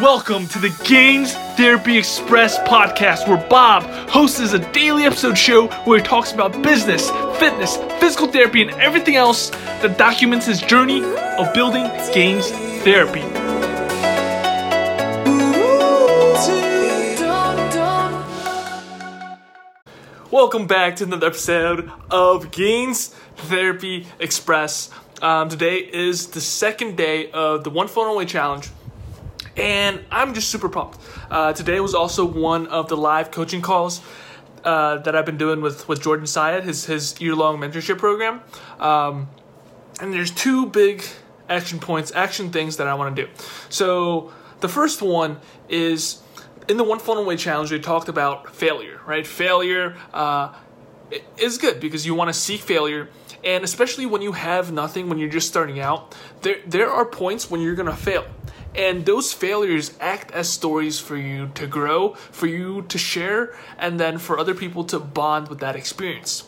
Welcome to the Gains Therapy Express podcast, where Bob hosts a daily episode show where he talks about business, fitness, physical therapy, and everything else that documents his journey of building Gains Therapy. Welcome back to another episode of Gains Therapy Express. Um, today is the second day of the One Funnel Away Challenge and I'm just super pumped. Uh, today was also one of the live coaching calls uh, that I've been doing with with Jordan Syatt, his his year long mentorship program. Um, and there's two big action points, action things that I want to do. So the first one is in the one funnel away challenge. We talked about failure, right? Failure uh, is good because you want to seek failure. And especially when you have nothing, when you're just starting out, there there are points when you're gonna fail and those failures act as stories for you to grow, for you to share, and then for other people to bond with that experience.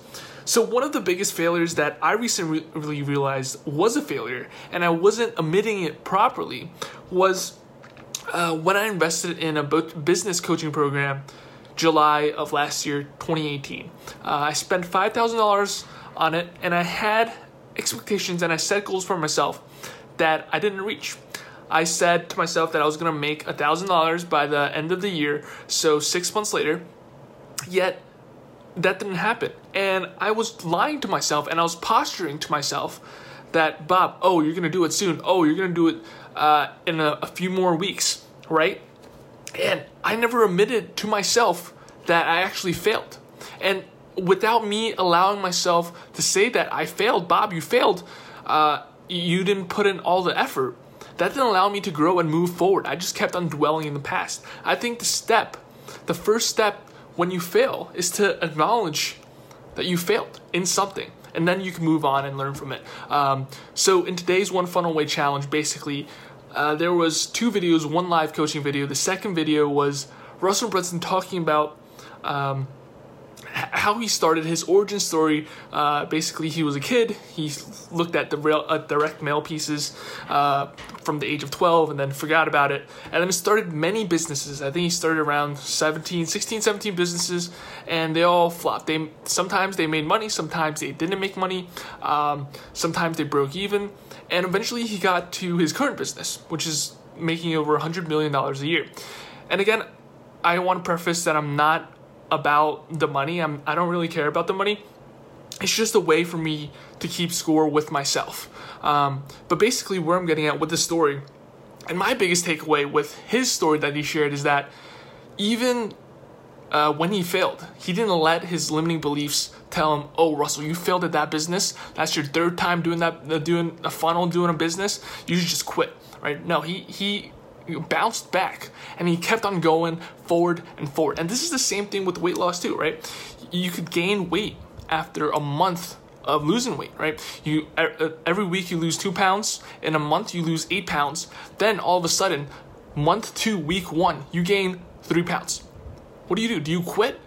So, one of the biggest failures that I recently realized was a failure, and I wasn't omitting it properly, was uh, when I invested in a business coaching program July of last year, 2018. Uh, I spent $5,000 on it, and I had expectations and I set goals for myself that I didn't reach. I said to myself that I was going to make $1,000 by the end of the year, so six months later. Yet, that didn't happen. And I was lying to myself and I was posturing to myself that, Bob, oh, you're going to do it soon. Oh, you're going to do it uh, in a, a few more weeks, right? And I never admitted to myself that I actually failed. And without me allowing myself to say that I failed, Bob, you failed, uh, you didn't put in all the effort that didn't allow me to grow and move forward. I just kept on dwelling in the past. I think the step, the first step when you fail is to acknowledge that you failed in something and then you can move on and learn from it. Um, so in today's one funnel away challenge, basically, uh, there was two videos, one live coaching video. The second video was Russell Brunson talking about um, how he started his origin story. Uh, basically, he was a kid. He looked at the real, uh, direct mail pieces uh, from the age of 12 and then forgot about it. And then started many businesses. I think he started around 17, 16, 17 businesses, and they all flopped. They sometimes they made money, sometimes they didn't make money, um, sometimes they broke even, and eventually he got to his current business, which is making over 100 million dollars a year. And again, I want to preface that I'm not about the money. I'm I don't really care about the money. It's just a way for me to keep score with myself. Um, but basically, where I'm getting at with the story, and my biggest takeaway with his story that he shared is that even uh, when he failed, he didn't let his limiting beliefs tell him, "Oh, Russell, you failed at that business. That's your third time doing that, uh, doing a funnel, doing a business. You should just quit." Right? No, he he bounced back and he kept on going forward and forward. And this is the same thing with weight loss too, right? You could gain weight after a month of losing weight, right? You every week you lose two pounds, in a month you lose eight pounds. Then all of a sudden, month two, week one, you gain three pounds. What do you do? Do you quit?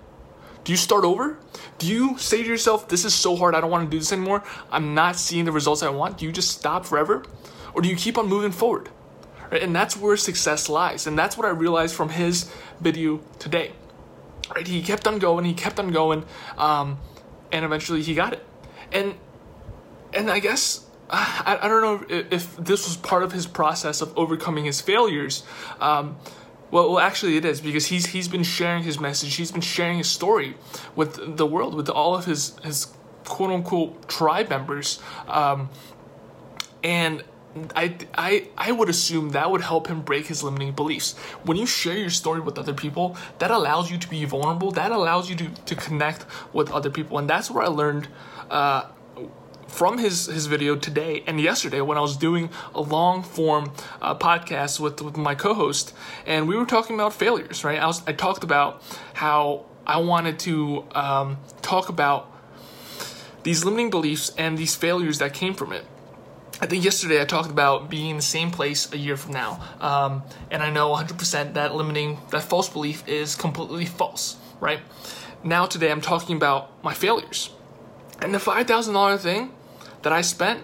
Do you start over? Do you say to yourself, "This is so hard. I don't want to do this anymore. I'm not seeing the results I want." Do you just stop forever, or do you keep on moving forward? Right? And that's where success lies. And that's what I realized from his video today. Right? He kept on going, he kept on going, um, and eventually he got it. And and I guess I, I don't know if, this was part of his process of overcoming his failures. Um, well, well, actually, it is because he's he's been sharing his message. He's been sharing his story with the world, with all of his his quote unquote tribe members, um, and I, I, I would assume that would help him break his limiting beliefs. When you share your story with other people, that allows you to be vulnerable. That allows you to, to connect with other people. And that's where I learned uh, from his, his video today and yesterday when I was doing a long form uh, podcast with, with my co host. And we were talking about failures, right? I, was, I talked about how I wanted to um, talk about these limiting beliefs and these failures that came from it. I think yesterday I talked about being in the same place a year from now. Um, and I know 100% that limiting, that false belief is completely false, right? Now, today I'm talking about my failures. And the $5,000 thing that I spent,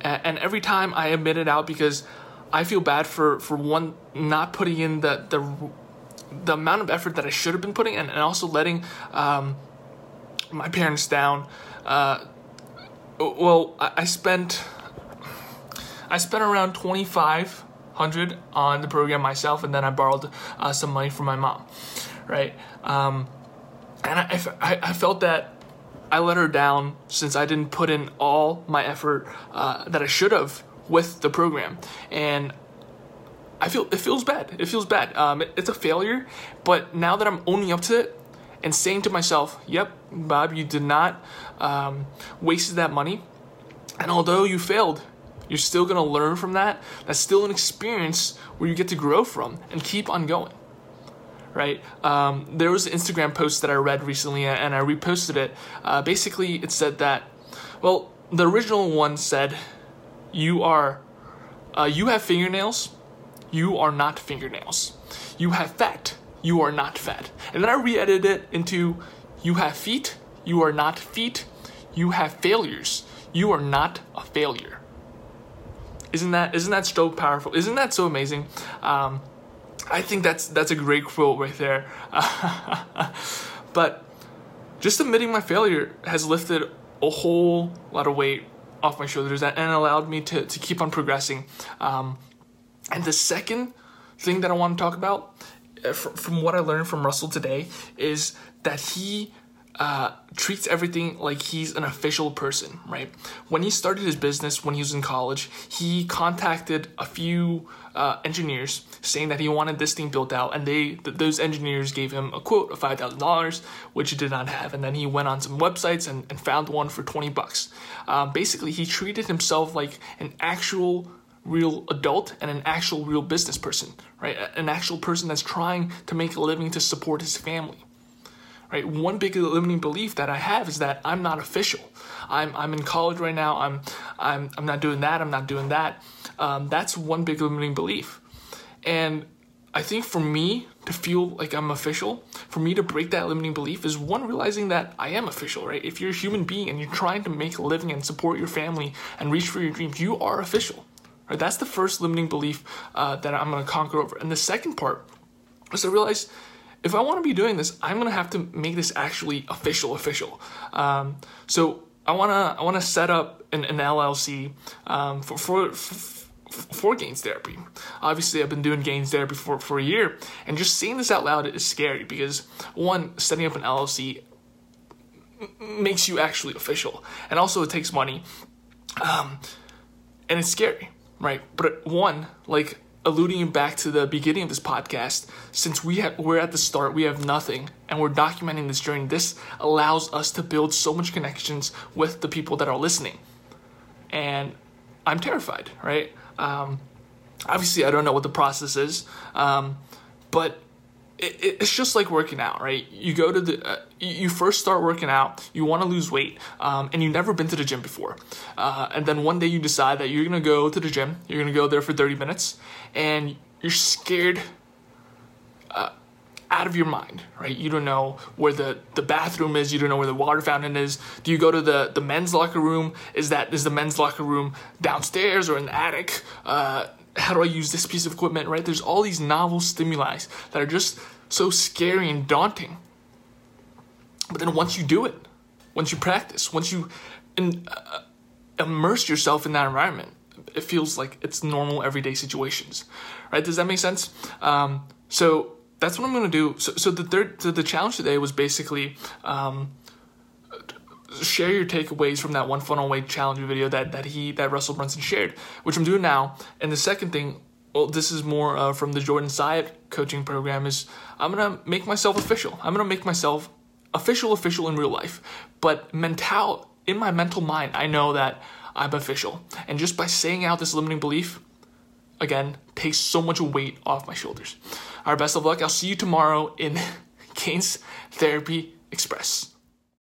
and every time I admit it out because I feel bad for for one not putting in the the the amount of effort that I should have been putting in, and also letting um, my parents down. Uh, well, I, I spent I spent around twenty five hundred on the program myself, and then I borrowed uh, some money from my mom, right? Um, and I, I, I felt that I let her down since I didn't put in all my effort uh, that I should have with the program, and I feel it feels bad. It feels bad. Um, it, it's a failure, but now that I'm owning up to it and saying to myself, "Yep, Bob, you did not um, waste that money, and although you failed." You're still gonna learn from that. That's still an experience where you get to grow from and keep on going right? Um, there was an Instagram post that I read recently and I reposted it. Uh, basically, it said that, well, the original one said, "You are, uh, you have fingernails, you are not fingernails. You have fat, you are not fat." And then I re-edited it into, "You have feet, you are not feet. You have failures, you are not a failure." Isn't that isn't that so powerful? Isn't that so amazing? Um, I think that's that's a great quote right there. but just admitting my failure has lifted a whole lot of weight off my shoulders and allowed me to, to keep on progressing. Um, and the second thing that I want to talk about, uh, from what I learned from Russell today, is that he uh, treats everything like he's an official person, right? When he started his business, when he was in college, he contacted a few uh, engineers saying that he wanted this thing built out, and they th- those engineers gave him a quote of five thousand dollars, which he did not have, and then he went on some websites and, and found one for twenty bucks. Um, basically, he treated himself like an actual real adult and an actual real business person, right? An actual person that's trying to make a living to support his family right? One big limiting belief that I have is that I'm not official. I'm, I'm in college right now. I'm, I'm, I'm not doing that. I'm not doing that. Um, that's one big limiting belief. And I think for me to feel like I'm official, for me to break that limiting belief is one realizing that I am official, right? If you're a human being and you're trying to make a living and support your family and reach for your dreams, you are official. Right? That's the first limiting belief uh, that I'm going to conquer over. And the second part is to realize if I want to be doing this, I'm gonna have to make this actually official, official. Um, so I wanna I wanna set up an, an LLC um, for, for, for for gains therapy. Obviously, I've been doing gains therapy for, for a year, and just saying this out loud is scary because one, setting up an LLC makes you actually official, and also it takes money, um, and it's scary, right? But one, like alluding back to the beginning of this podcast, since we have, we're at the start, we have nothing, and we're documenting this journey. This allows us to build so much connections with the people that are listening, and I'm terrified. Right? Um, obviously, I don't know what the process is, um, but it, it's just like working out, right? You go to the, uh, you first start working out, you want to lose weight, um, and you've never been to the gym before. Uh, and then one day you decide that you're going to go to the gym, you're going to go there for 30 minutes, and you're scared uh, out of your mind, right? You don't know where the, the bathroom is, you don't know where the water fountain is. Do you go to the, the men's locker room? Is that is the men's locker room downstairs or in the attic? Uh, how do I use this piece of equipment, right? There's all these novel stimuli that are just so scary and daunting. But then once you do it, once you practice, once you in, uh, immerse yourself in that environment, it feels like it's normal everyday situations, right? Does that make sense? Um, so that's what I'm gonna do. So, so the third, so the challenge today was basically um, share your takeaways from that one funnel away challenge video that that he that Russell Brunson shared, which I'm doing now. And the second thing, well, this is more uh, from the Jordan Syatt coaching program. Is I'm gonna make myself official. I'm gonna make myself official, official in real life. But mental in my mental mind, I know that I'm official. And just by saying out this limiting belief, again, takes so much weight off my shoulders. Our best of luck. I'll see you tomorrow in Gains Therapy Express.